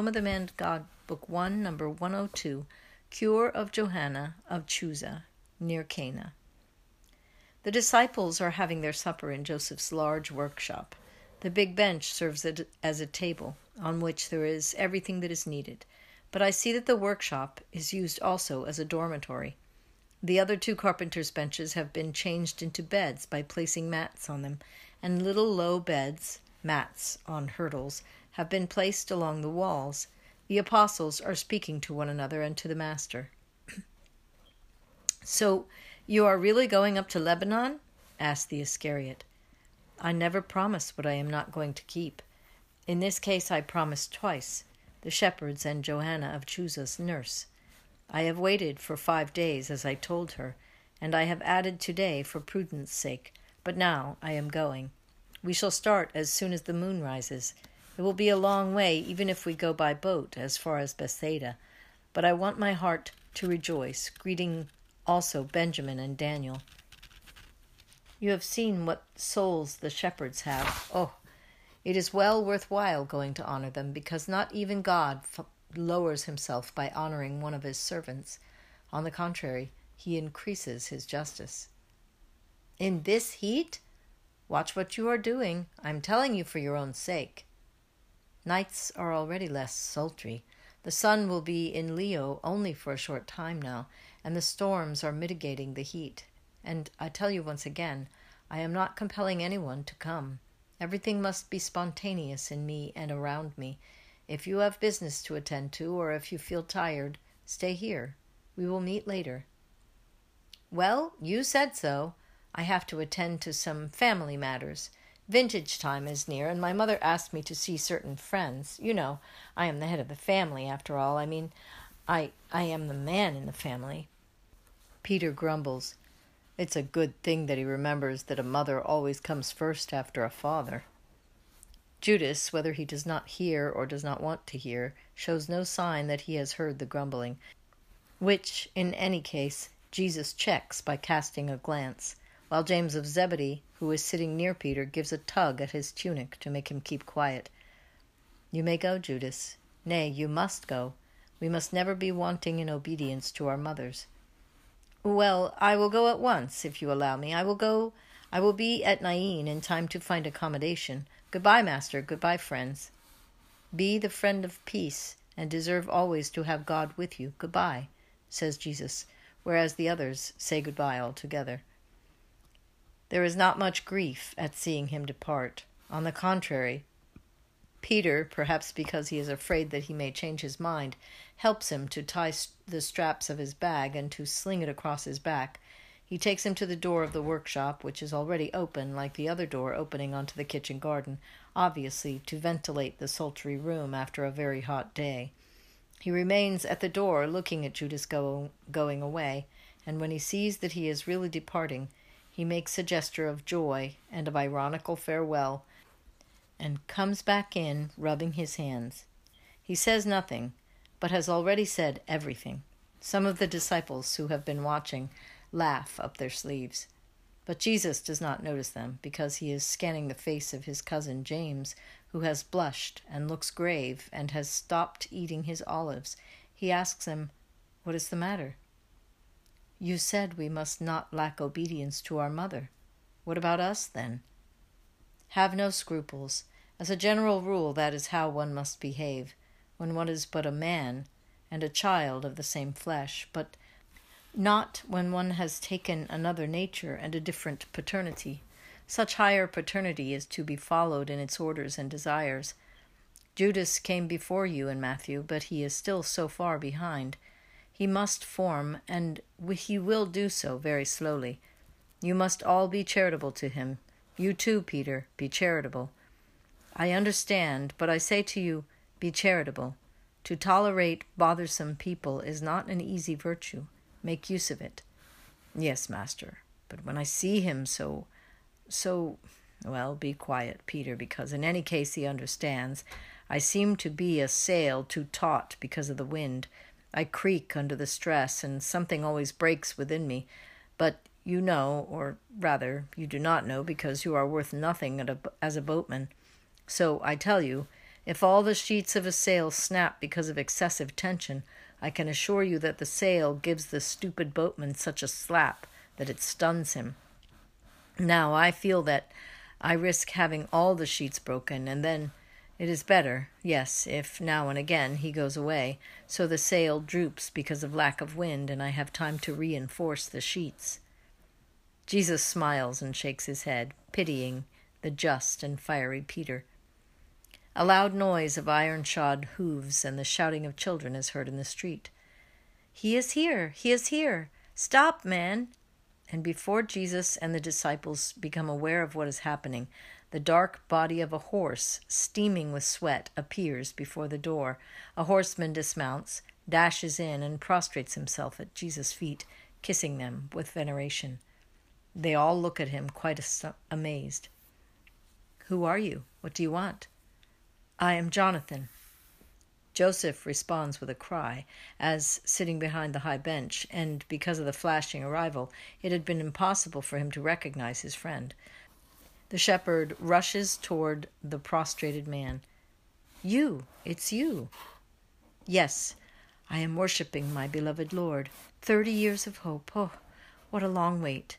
Poem of the Man God, Book 1, number 102, Cure of Johanna of Chusa, near Cana. The disciples are having their supper in Joseph's large workshop. The big bench serves as a table, on which there is everything that is needed. But I see that the workshop is used also as a dormitory. The other two carpenters' benches have been changed into beds by placing mats on them, and little low beds, mats on hurdles, have been placed along the walls. The apostles are speaking to one another and to the Master. so, you are really going up to Lebanon? asked the Iscariot. I never promise what I am not going to keep. In this case, I promised twice the shepherds and Johanna of Chusa's nurse. I have waited for five days, as I told her, and I have added today for prudence sake, but now I am going. We shall start as soon as the moon rises. It will be a long way, even if we go by boat as far as Bethsaida, but I want my heart to rejoice, greeting also Benjamin and Daniel. You have seen what souls the shepherds have. Oh, it is well worth while going to honor them, because not even God lowers himself by honoring one of his servants. On the contrary, he increases his justice. In this heat? Watch what you are doing. I'm telling you for your own sake. Nights are already less sultry. The sun will be in Leo only for a short time now, and the storms are mitigating the heat. And I tell you once again, I am not compelling anyone to come. Everything must be spontaneous in me and around me, if you have business to attend to, or if you feel tired, stay here. We will meet later. Well, you said so. I have to attend to some family matters. Vintage time is near, and my mother asked me to see certain friends. You know, I am the head of the family, after all. I mean, I I am the man in the family. Peter grumbles. It's a good thing that he remembers that a mother always comes first after a father. Judas, whether he does not hear or does not want to hear, shows no sign that he has heard the grumbling, which, in any case, Jesus checks by casting a glance, while James of Zebedee, who is sitting near Peter, gives a tug at his tunic to make him keep quiet. You may go, Judas. Nay, you must go. We must never be wanting in obedience to our mothers. Well, I will go at once, if you allow me. I will go. I will be at Nain in time to find accommodation. Goodbye, master. Goodbye, friends. Be the friend of peace, and deserve always to have God with you. Goodbye, says Jesus, whereas the others say goodbye altogether. There is not much grief at seeing him depart. On the contrary, Peter, perhaps because he is afraid that he may change his mind, helps him to tie the straps of his bag and to sling it across his back, he takes him to the door of the workshop, which is already open, like the other door opening onto the kitchen garden, obviously to ventilate the sultry room after a very hot day. He remains at the door, looking at Judas go, going away, and when he sees that he is really departing, he makes a gesture of joy and of ironical farewell, and comes back in, rubbing his hands. He says nothing, but has already said everything. Some of the disciples who have been watching laugh up their sleeves. But Jesus does not notice them because he is scanning the face of his cousin James, who has blushed and looks grave and has stopped eating his olives. He asks him, What is the matter? You said we must not lack obedience to our mother. What about us, then? Have no scruples. As a general rule, that is how one must behave when one is but a man and a child of the same flesh. But not when one has taken another nature and a different paternity. Such higher paternity is to be followed in its orders and desires. Judas came before you in Matthew, but he is still so far behind. He must form, and he will do so very slowly. You must all be charitable to him. You too, Peter, be charitable. I understand, but I say to you, be charitable. To tolerate bothersome people is not an easy virtue. Make use of it. Yes, master, but when I see him so. so. Well, be quiet, Peter, because in any case he understands. I seem to be a sail too taut because of the wind. I creak under the stress, and something always breaks within me. But you know, or rather, you do not know, because you are worth nothing as a boatman. So I tell you, If all the sheets of a sail snap because of excessive tension, I can assure you that the sail gives the stupid boatman such a slap that it stuns him. Now I feel that I risk having all the sheets broken, and then it is better, yes, if now and again he goes away, so the sail droops because of lack of wind, and I have time to reinforce the sheets. Jesus smiles and shakes his head, pitying the just and fiery Peter. A loud noise of iron shod hoofs and the shouting of children is heard in the street. He is here! He is here! Stop, man! And before Jesus and the disciples become aware of what is happening, the dark body of a horse, steaming with sweat, appears before the door. A horseman dismounts, dashes in, and prostrates himself at Jesus' feet, kissing them with veneration. They all look at him, quite amazed. Who are you? What do you want? I am Jonathan. Joseph responds with a cry, as, sitting behind the high bench, and because of the flashing arrival, it had been impossible for him to recognize his friend. The shepherd rushes toward the prostrated man. You, it's you. Yes, I am worshipping my beloved Lord. Thirty years of hope. Oh, what a long wait.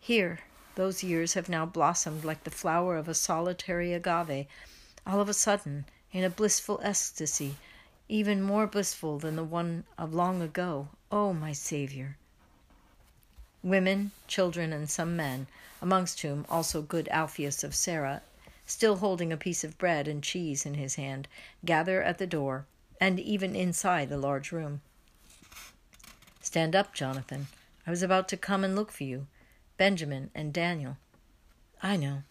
Here, those years have now blossomed like the flower of a solitary agave all of a sudden, in a blissful ecstasy, even more blissful than the one of long ago. Oh, my Saviour! Women, children, and some men, amongst whom also good Alpheus of Sarah, still holding a piece of bread and cheese in his hand, gather at the door, and even inside the large room. Stand up, Jonathan. I was about to come and look for you. Benjamin and Daniel. I know.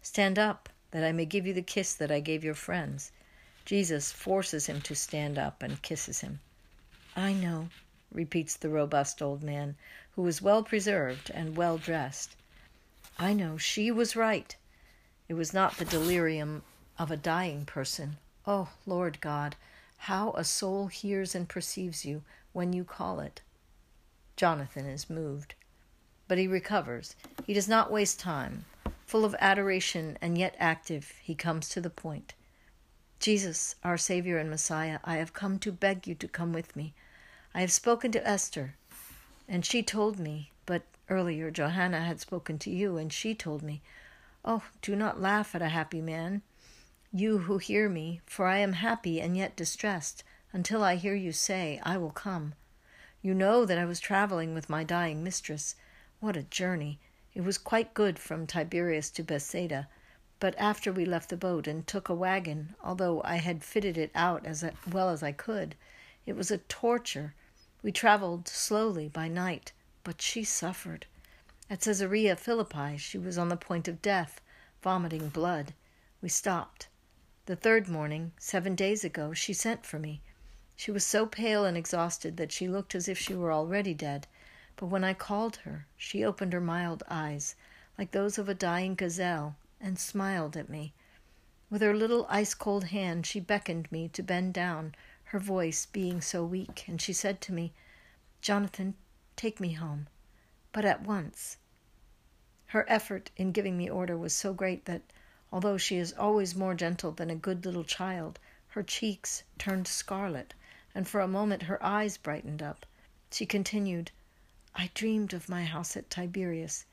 Stand up that I may give you the kiss that I gave your friends. Jesus forces him to stand up and kisses him. I know, repeats the robust old man, who was well preserved and well dressed. I know she was right. It was not the delirium of a dying person. Oh, Lord God, how a soul hears and perceives you when you call it. Jonathan is moved. But he recovers. He does not waste time. Full of adoration and yet active, he comes to the point. Jesus, our Savior and Messiah, I have come to beg you to come with me. I have spoken to Esther, and she told me, but earlier Johanna had spoken to you, and she told me, Oh, do not laugh at a happy man, you who hear me, for I am happy and yet distressed, until I hear you say, I will come. You know that I was traveling with my dying mistress. What a journey! It was quite good from Tiberias to Bethsaida, but after we left the boat and took a wagon, although I had fitted it out as well as I could, it was a torture. We traveled slowly by night, but she suffered. At Caesarea Philippi, she was on the point of death, vomiting blood. We stopped. The third morning, seven days ago, she sent for me. She was so pale and exhausted that she looked as if she were already dead. But when I called her, she opened her mild eyes, like those of a dying gazelle, and smiled at me. With her little ice cold hand, she beckoned me to bend down, her voice being so weak, and she said to me, Jonathan, take me home, but at once. Her effort in giving the order was so great that, although she is always more gentle than a good little child, her cheeks turned scarlet, and for a moment her eyes brightened up. She continued, I dreamed of my house at Tiberias.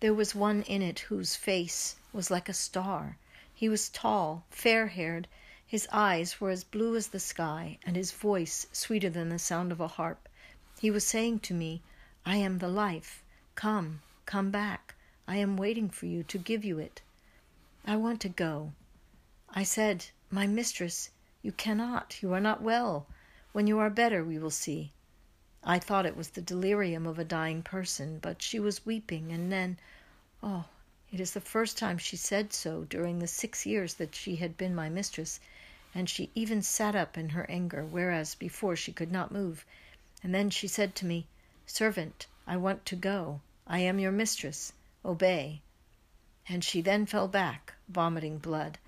There was one in it whose face was like a star. He was tall, fair haired, his eyes were as blue as the sky, and his voice sweeter than the sound of a harp. He was saying to me, I am the life. Come, come back. I am waiting for you to give you it. I want to go. I said, My mistress, you cannot. You are not well. When you are better, we will see. I thought it was the delirium of a dying person, but she was weeping, and then, oh, it is the first time she said so during the six years that she had been my mistress, and she even sat up in her anger, whereas before she could not move. And then she said to me, Servant, I want to go. I am your mistress. Obey. And she then fell back, vomiting blood.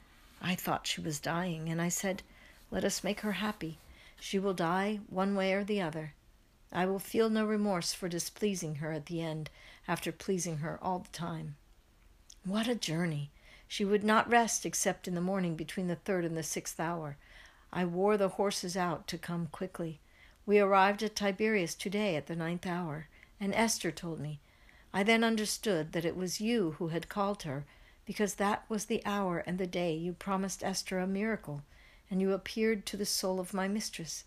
I thought she was dying, and I said, Let us make her happy. She will die one way or the other. I will feel no remorse for displeasing her at the end, after pleasing her all the time. What a journey! She would not rest except in the morning between the third and the sixth hour. I wore the horses out to come quickly. We arrived at Tiberias today at the ninth hour, and Esther told me. I then understood that it was you who had called her, because that was the hour and the day you promised Esther a miracle, and you appeared to the soul of my mistress.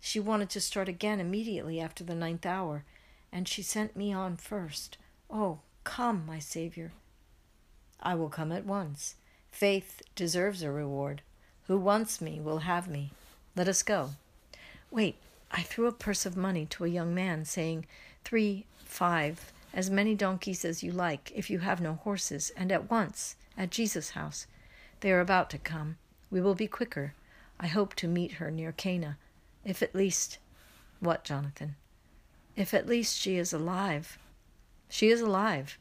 She wanted to start again immediately after the ninth hour, and she sent me on first. Oh, come, my Savior. I will come at once. Faith deserves a reward. Who wants me will have me. Let us go. Wait, I threw a purse of money to a young man, saying, Three, five, as many donkeys as you like, if you have no horses, and at once, at Jesus' house. They are about to come. We will be quicker. I hope to meet her near Cana. If at least. What, Jonathan? If at least she is alive. She is alive.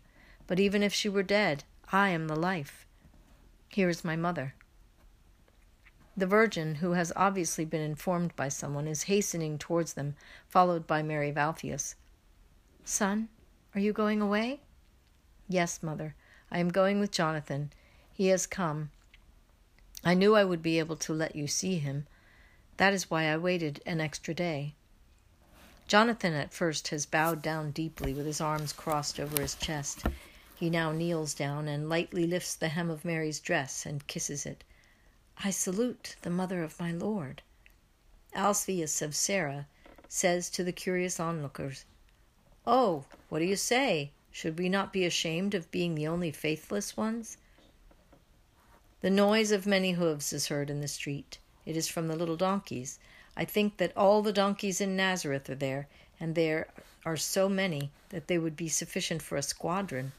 But even if she were dead, I am the life. Here is my mother. The Virgin, who has obviously been informed by someone, is hastening towards them, followed by Mary of Alphaeus. Son, are you going away? Yes, mother. I am going with Jonathan. He has come. I knew I would be able to let you see him. That is why I waited an extra day. Jonathan at first has bowed down deeply with his arms crossed over his chest. He now kneels down and lightly lifts the hem of Mary's dress and kisses it. I salute the mother of my Lord. Alphaeus of Sarah says to the curious onlookers, Oh, what do you say? Should we not be ashamed of being the only faithless ones? The noise of many hoofs is heard in the street. It is from the little donkeys. I think that all the donkeys in Nazareth are there, and there are so many that they would be sufficient for a squadron.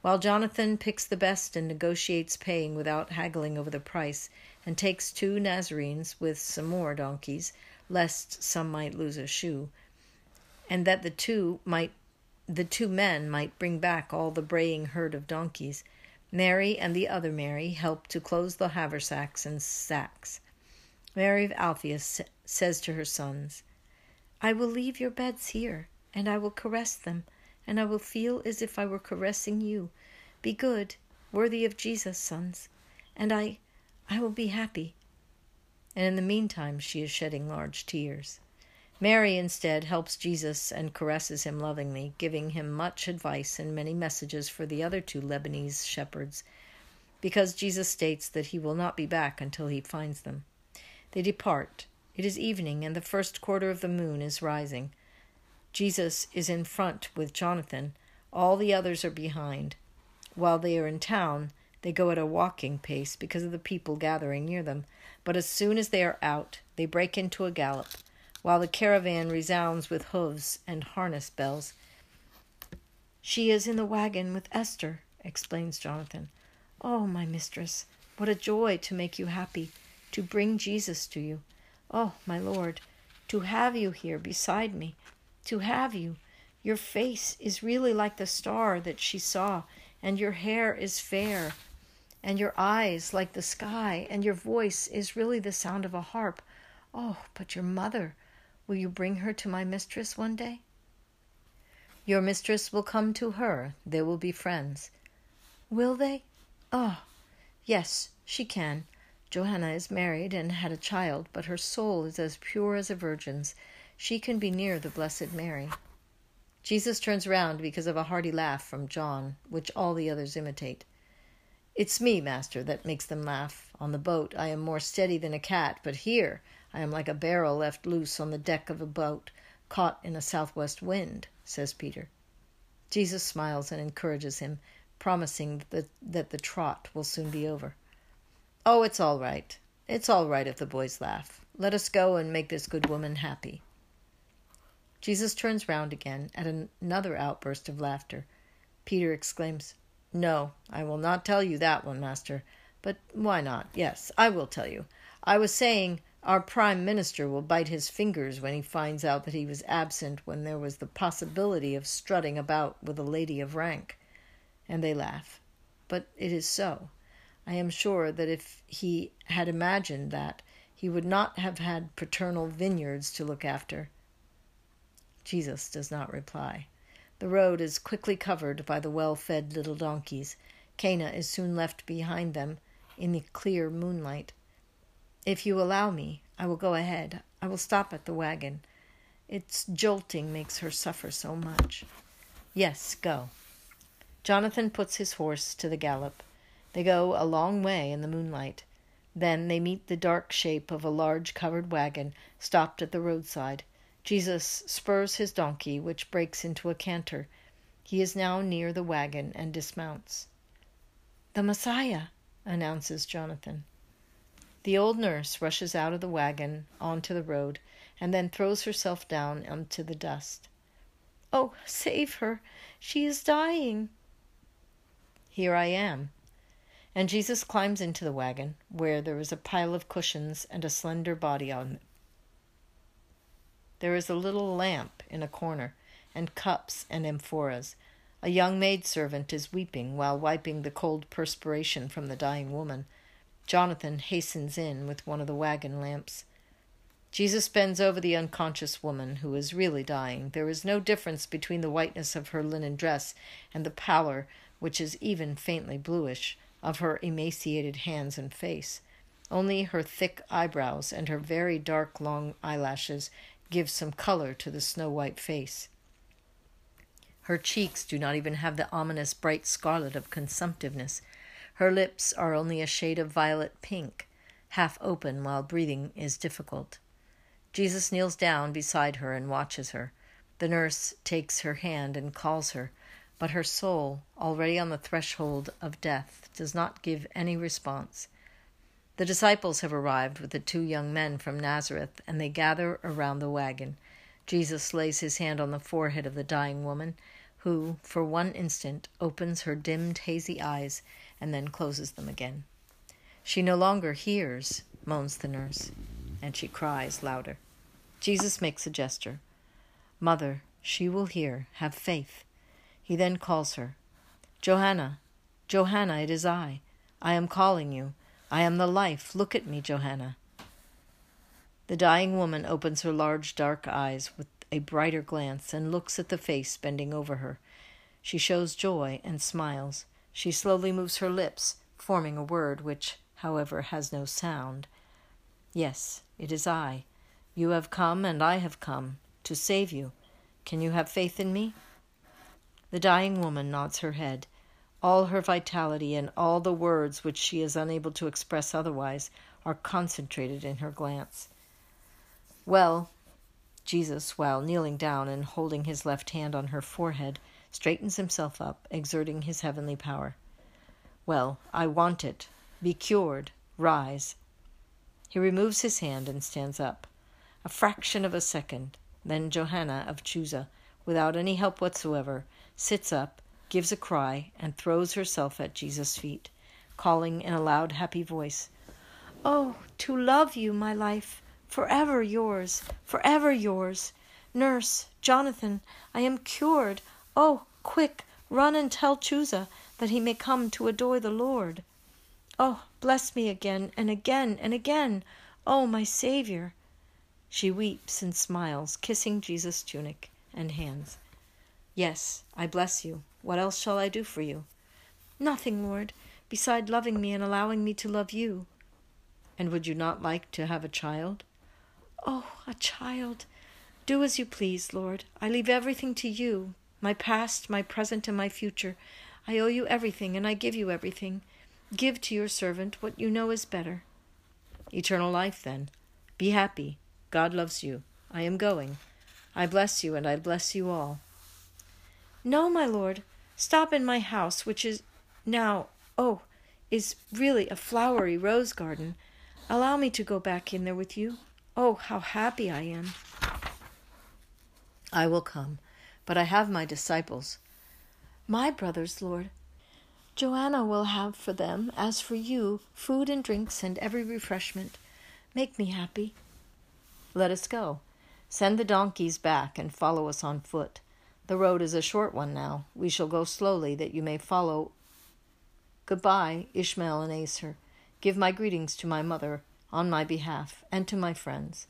While Jonathan picks the best and negotiates paying without haggling over the price, and takes two Nazarenes with some more donkeys, lest some might lose a shoe, and that the two might the two men might bring back all the braying herd of donkeys. Mary and the other Mary help to close the haversacks and sacks. Mary of Alpheus says to her sons, I will leave your beds here, and I will caress them, and I will feel as if I were caressing you. Be good, worthy of Jesus, sons, and I I will be happy. And in the meantime, she is shedding large tears. Mary, instead, helps Jesus and caresses him lovingly, giving him much advice and many messages for the other two Lebanese shepherds, because Jesus states that he will not be back until he finds them. They depart. It is evening, and the first quarter of the moon is rising. Jesus is in front with Jonathan. All the others are behind. While they are in town, they go at a walking pace because of the people gathering near them, but as soon as they are out, they break into a gallop, while the caravan resounds with hoofs and harness bells. She is in the wagon with Esther, explains Jonathan. Oh, my mistress, what a joy to make you happy, to bring Jesus to you. Oh, my Lord, to have you here beside me, to have you. Your face is really like the star that she saw, and your hair is fair and your eyes like the sky, and your voice is really the sound of a harp. Oh, but your mother, will you bring her to my mistress one day? Your mistress will come to her. They will be friends. Will they? Oh, yes, she can. Johanna is married and had a child, but her soul is as pure as a virgin's. She can be near the Blessed Mary. Jesus turns round because of a hearty laugh from John, which all the others imitate. It's me, master, that makes them laugh. On the boat I am more steady than a cat, but here I am like a barrel left loose on the deck of a boat caught in a southwest wind, says Peter. Jesus smiles and encourages him, promising that, that the trot will soon be over. Oh, it's all right. It's all right if the boys laugh. Let us go and make this good woman happy. Jesus turns round again at another outburst of laughter. Peter exclaims, no, I will not tell you that one, master. But why not? Yes, I will tell you. I was saying our prime minister will bite his fingers when he finds out that he was absent when there was the possibility of strutting about with a lady of rank. And they laugh. But it is so. I am sure that if he had imagined that, he would not have had paternal vineyards to look after. Jesus does not reply. The road is quickly covered by the well fed little donkeys. Cana is soon left behind them in the clear moonlight. If you allow me, I will go ahead. I will stop at the wagon. Its jolting makes her suffer so much. Yes, go. Jonathan puts his horse to the gallop. They go a long way in the moonlight. Then they meet the dark shape of a large covered wagon stopped at the roadside. Jesus spurs his donkey, which breaks into a canter. He is now near the wagon and dismounts. The Messiah, announces Jonathan. The old nurse rushes out of the wagon onto the road and then throws herself down onto the dust. Oh, save her! She is dying. Here I am. And Jesus climbs into the wagon, where there is a pile of cushions and a slender body on it. There is a little lamp in a corner, and cups and amphoras. A young maidservant is weeping while wiping the cold perspiration from the dying woman. Jonathan hastens in with one of the wagon lamps. Jesus bends over the unconscious woman who is really dying. There is no difference between the whiteness of her linen dress and the pallor, which is even faintly bluish, of her emaciated hands and face. Only her thick eyebrows and her very dark long eyelashes give some color to the snow white face. Her cheeks do not even have the ominous bright scarlet of consumptiveness. Her lips are only a shade of violet pink, half open while breathing is difficult. Jesus kneels down beside her and watches her. The nurse takes her hand and calls her, but her soul, already on the threshold of death, does not give any response. The disciples have arrived with the two young men from Nazareth, and they gather around the wagon. Jesus lays his hand on the forehead of the dying woman, who, for one instant, opens her dimmed, hazy eyes and then closes them again. She no longer hears, moans the nurse, and she cries louder. Jesus makes a gesture. Mother, she will hear. Have faith. He then calls her. Johanna, Johanna, it is I. I am calling you. I am the life. Look at me, Johanna. The dying woman opens her large dark eyes with a brighter glance and looks at the face bending over her. She shows joy and smiles. She slowly moves her lips, forming a word which, however, has no sound. Yes, it is I. You have come, and I have come to save you. Can you have faith in me? The dying woman nods her head. All her vitality and all the words which she is unable to express otherwise are concentrated in her glance. Well, Jesus, while kneeling down and holding his left hand on her forehead, straightens himself up, exerting his heavenly power. Well, I want it. Be cured. Rise. He removes his hand and stands up. A fraction of a second, then Johanna of Chusa, without any help whatsoever, sits up gives a cry, and throws herself at Jesus' feet, calling in a loud, happy voice, Oh, to love you, my life, forever yours, forever yours. Nurse, Jonathan, I am cured. Oh, quick, run and tell Chusa that he may come to adore the Lord. Oh, bless me again and again and again. Oh, my Saviour. She weeps and smiles, kissing Jesus' tunic and hands. Yes, I bless you. What else shall I do for you? Nothing, Lord, beside loving me and allowing me to love you. And would you not like to have a child? Oh, a child! Do as you please, Lord. I leave everything to you my past, my present, and my future. I owe you everything, and I give you everything. Give to your servant what you know is better. Eternal life, then. Be happy. God loves you. I am going. I bless you, and I bless you all. No, my lord, stop in my house, which is now, oh, is really a flowery rose garden. Allow me to go back in there with you. Oh, how happy I am. I will come, but I have my disciples. My brothers, Lord. Johanna will have for them, as for you, food and drinks and every refreshment. Make me happy. Let us go. Send the donkeys back and follow us on foot. The road is a short one now. We shall go slowly that you may follow. Goodbye, Ishmael and Aser. Give my greetings to my mother on my behalf and to my friends.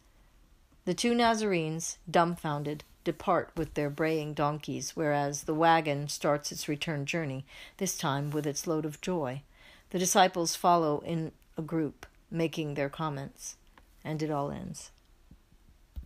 The two Nazarenes, dumbfounded, depart with their braying donkeys, whereas the wagon starts its return journey, this time with its load of joy. The disciples follow in a group, making their comments, and it all ends.